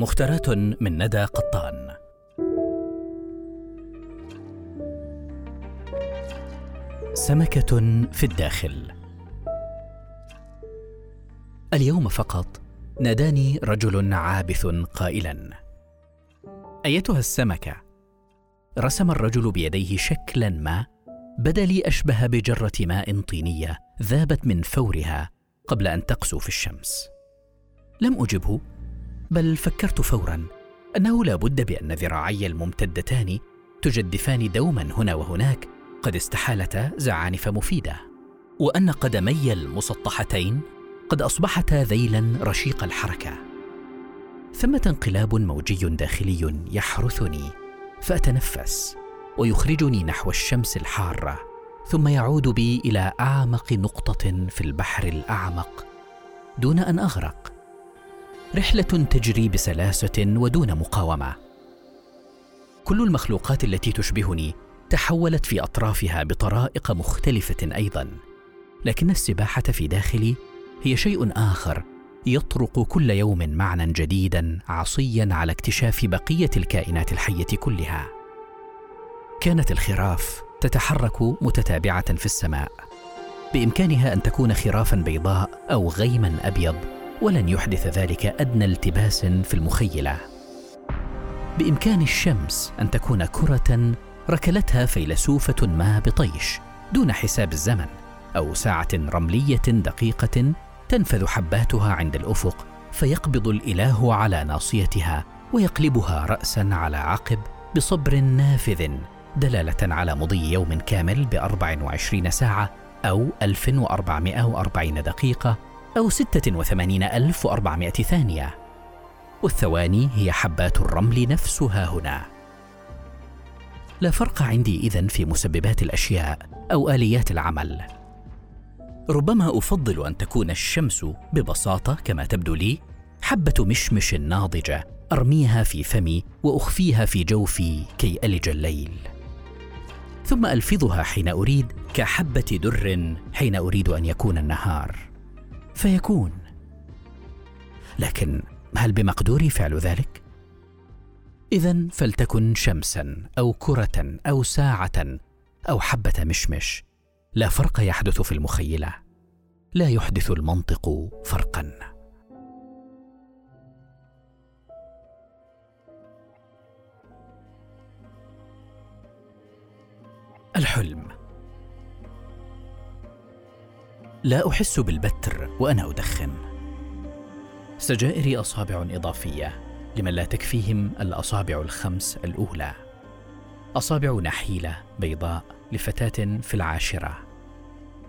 مختارات من ندى قطان. سمكة في الداخل. اليوم فقط ناداني رجل عابث قائلا. أيتها السمكة؟ رسم الرجل بيديه شكلا ما بدا لي أشبه بجرة ماء طينية ذابت من فورها قبل أن تقسو في الشمس. لم أجبه بل فكرت فورا أنه لا بد بأن ذراعي الممتدتان تجدفان دوما هنا وهناك قد استحالتا زعانف مفيدة وأن قدمي المسطحتين قد أصبحتا ذيلا رشيق الحركة. ثمه انقلاب موجي داخلي يحرثني فأتنفس ويخرجني نحو الشمس الحارة ثم يعود بي إلى أعمق نقطة في البحر الأعمق دون أن أغرق. رحلة تجري بسلاسة ودون مقاومة. كل المخلوقات التي تشبهني تحولت في أطرافها بطرائق مختلفة أيضا. لكن السباحة في داخلي هي شيء آخر يطرق كل يوم معنى جديدا عصيا على اكتشاف بقية الكائنات الحية كلها. كانت الخراف تتحرك متتابعة في السماء. بإمكانها أن تكون خرافا بيضاء أو غيما أبيض. ولن يحدث ذلك أدنى التباس في المخيلة. بإمكان الشمس أن تكون كرة ركلتها فيلسوفة ما بطيش دون حساب الزمن أو ساعة رملية دقيقة تنفذ حباتها عند الأفق فيقبض الإله على ناصيتها ويقلبها راسا على عقب بصبر نافذ دلالة على مضي يوم كامل ب 24 ساعة أو 1440 دقيقة أو 86400 ثانية. والثواني هي حبات الرمل نفسها هنا. لا فرق عندي إذن في مسببات الأشياء أو آليات العمل. ربما أفضل أن تكون الشمس ببساطة كما تبدو لي حبة مشمش ناضجة أرميها في فمي وأخفيها في جوفي كي ألج الليل. ثم ألفظها حين أريد كحبة در حين أريد أن يكون النهار. فيكون. لكن هل بمقدوري فعل ذلك؟ اذا فلتكن شمسا أو كرة أو ساعة أو حبة مشمش. لا فرق يحدث في المخيلة. لا يحدث المنطق فرقا. الحلم. لا أحس بالبتر وأنا أدخن. سجائري أصابع إضافية لمن لا تكفيهم الأصابع الخمس الأولى. اصابع نحيله بيضاء لفتاة في العاشرة.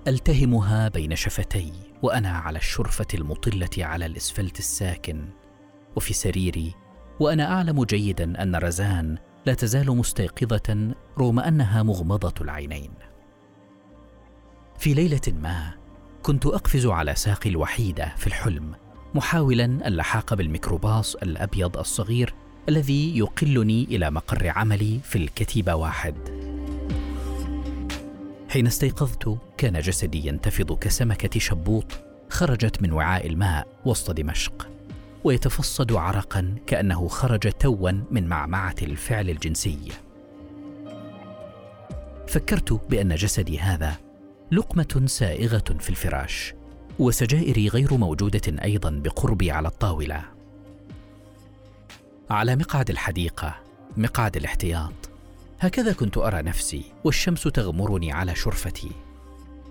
ألتهمها بين شفتي وأنا على الشرفة المطلة على الإسفلت الساكن وفي سريري وأنا أعلم جيدا أن رزان لا تزال مستيقظة رغم أنها مغمضة العينين. في ليلة ما كنت أقفز على ساقي الوحيده في الحلم محاولا اللحاق بالميكروباص الأبيض الصغير الذي يقلني إلى مقر عملي في الكتيبه واحد. حين استيقظت كان جسدي ينتفض كسمكة شبوط خرجت من وعاء الماء وسط دمشق ويتفصد عرقا كأنه خرج توا من معمعة الفعل الجنسي. فكرت بأن جسدي هذا لقمة سائغة في الفراش وسجائري غير موجودة أيضا بقربي على الطاولة. على مقعد الحديقة مقعد الاحتياط. هكذا كنت أرى نفسي والشمس تغمرني على شرفتي.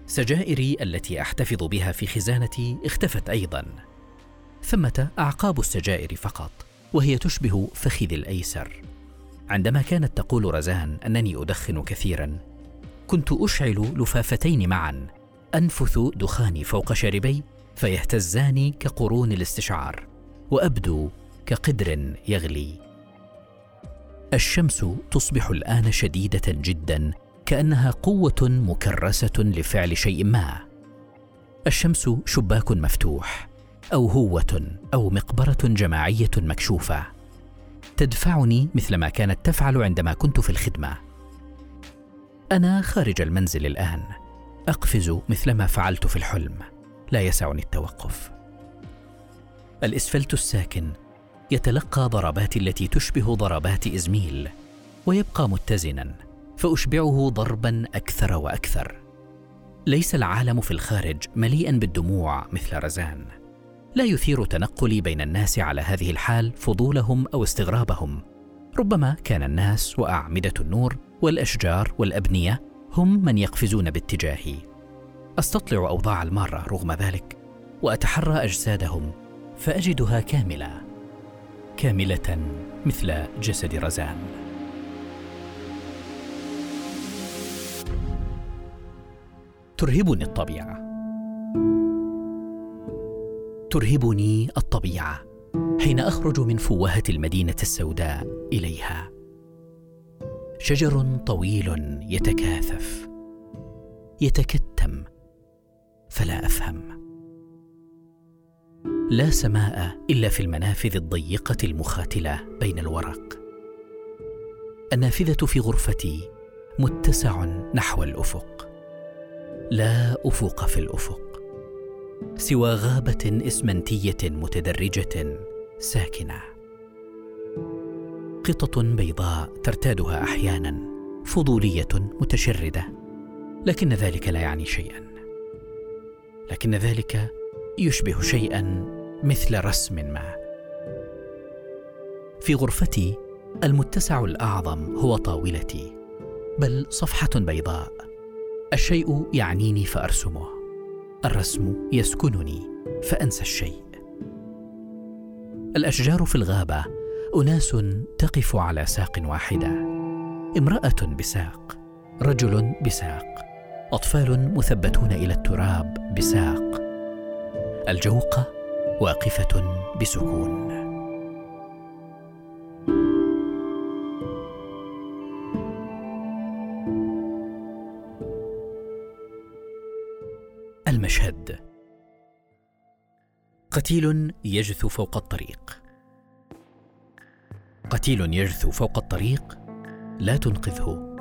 سجائري التي أحتفظ بها في خزانتي اختفت أيضا. ثمة أعقاب السجائر فقط وهي تشبه فخذي الأيسر. عندما كانت تقول رزان أنني أدخن كثيرا كنت أشعل لفافتين معا. أنفث دخاني فوق شاربي فيهتزان كقرون الاستشعار وأبدو كقدر يغلي. الشمس تصبح الآن شديدة جدا كأنها قوة مكرسة لفعل شيء ما. الشمس شباك مفتوح أو هوة أو مقبرة جماعية مكشوفة. تدفعني مثلما كانت تفعل عندما كنت في الخدمة. أنا خارج المنزل الآن. أقفز مثلما فعلت في الحلم. لا يسعني التوقف. الإسفلت الساكن يتلقى ضربات التي تشبه ضربات إزميل ويبقى متزنا فأشبعه ضربا أكثر وأكثر. ليس العالم في الخارج مليئا بالدموع مثل رزان. لا يثير تنقلي بين الناس على هذه الحال فضولهم أو استغرابهم. ربما كان الناس وأعمدة النور والأشجار والأبنية هم من يقفزون باتجاهي. أستطلع أوضاع المارة رغم ذلك وأتحرى أجسادهم فأجدها كاملة كاملة مثل جسد رزان. ترهبني الطبيعة. ترهبني الطبيعة حين أخرج من فوهه المدينة السوداء إليها. شجر طويل يتكاثف يتكتم فلا أفهم. لا سماء إلا في المنافذ الضيقة المخاتلة بين الورق. النافذة في غرفتي متسع نحو الأفق. لا أفق في الأفق. سوى غابة إسمنتية متدرجة ساكنة. قطط بيضاء ترتادها أحيانا فضولية متشردة لكن ذلك لا يعني شيئا. لكن ذلك يشبه شيئا مثل رسم ما. في غرفتي المتسع الأعظم هو طاولتي بل صفحة بيضاء. الشيء يعنيني فأرسمه الرسم يسكنني فأنسى الشيء. الأشجار في الغابة أناس تقف على ساق واحدة. امرأة بساق رجل بساق أطفال مثبتون إلى التراب بساق. الجوقه واقفة بسكون. المشهد قتيل يجثو فوق الطريق. قتيل يجثو فوق الطريق لا تنقذه.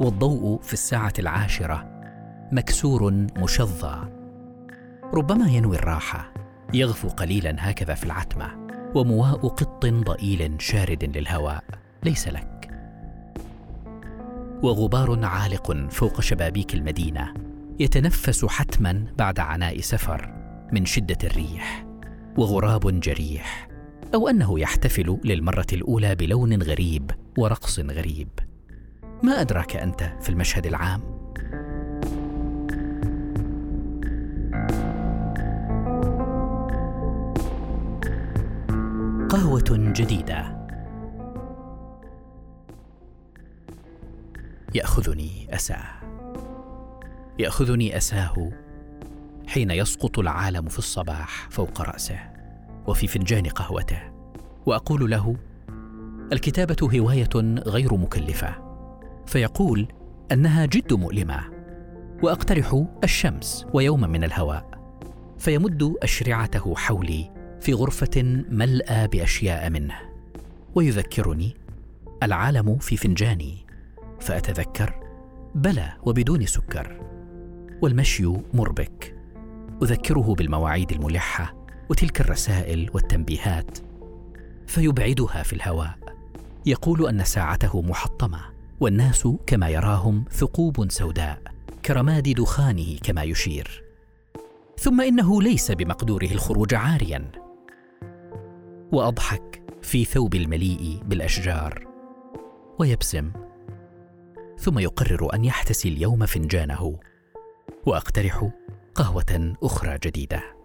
والضوء في الساعة العاشرة مكسور مشظى. ربما ينوي الراحة يغفو قليلا هكذا في العتمة ومواء قط ضئيل شارد للهواء. ليس لك. وغبار عالق فوق شبابيك المدينة يتنفس حتما بعد عناء سفر من شدة الريح وغراب جريح. أو أنه يحتفل للمرة الأولى بلون غريب ورقص غريب. ما أدراك أنت في المشهد العام؟ قهوة جديدة. يأخذني أساه. يأخذني أساه حين يسقط العالم في الصباح فوق رأسه. وفي فنجان قهوته. وأقول له الكتابة هواية غير مكلفة. فيقول أنها جد مؤلمة. وأقترح الشمس ويوما من الهواء. فيمد أشرعته حولي في غرفة ملأى بأشياء منه. ويذكرني العالم في فنجاني. فأتذكر بلى وبدون سكر. والمشي مربك. أذكره بالمواعيد الملحة وتلك الرسائل والتنبيهات فيبعدها في الهواء. يقول أن ساعته محطمة والناس كما يراهم ثقوب سوداء كرماد دخانه كما يشير. ثم إنه ليس بمقدوره الخروج عاريا. وأضحك في ثوب المليء بالأشجار. ويبسم. ثم يقرر أن يحتسي اليوم فنجانه. وأقترح قهوة أخرى جديدة.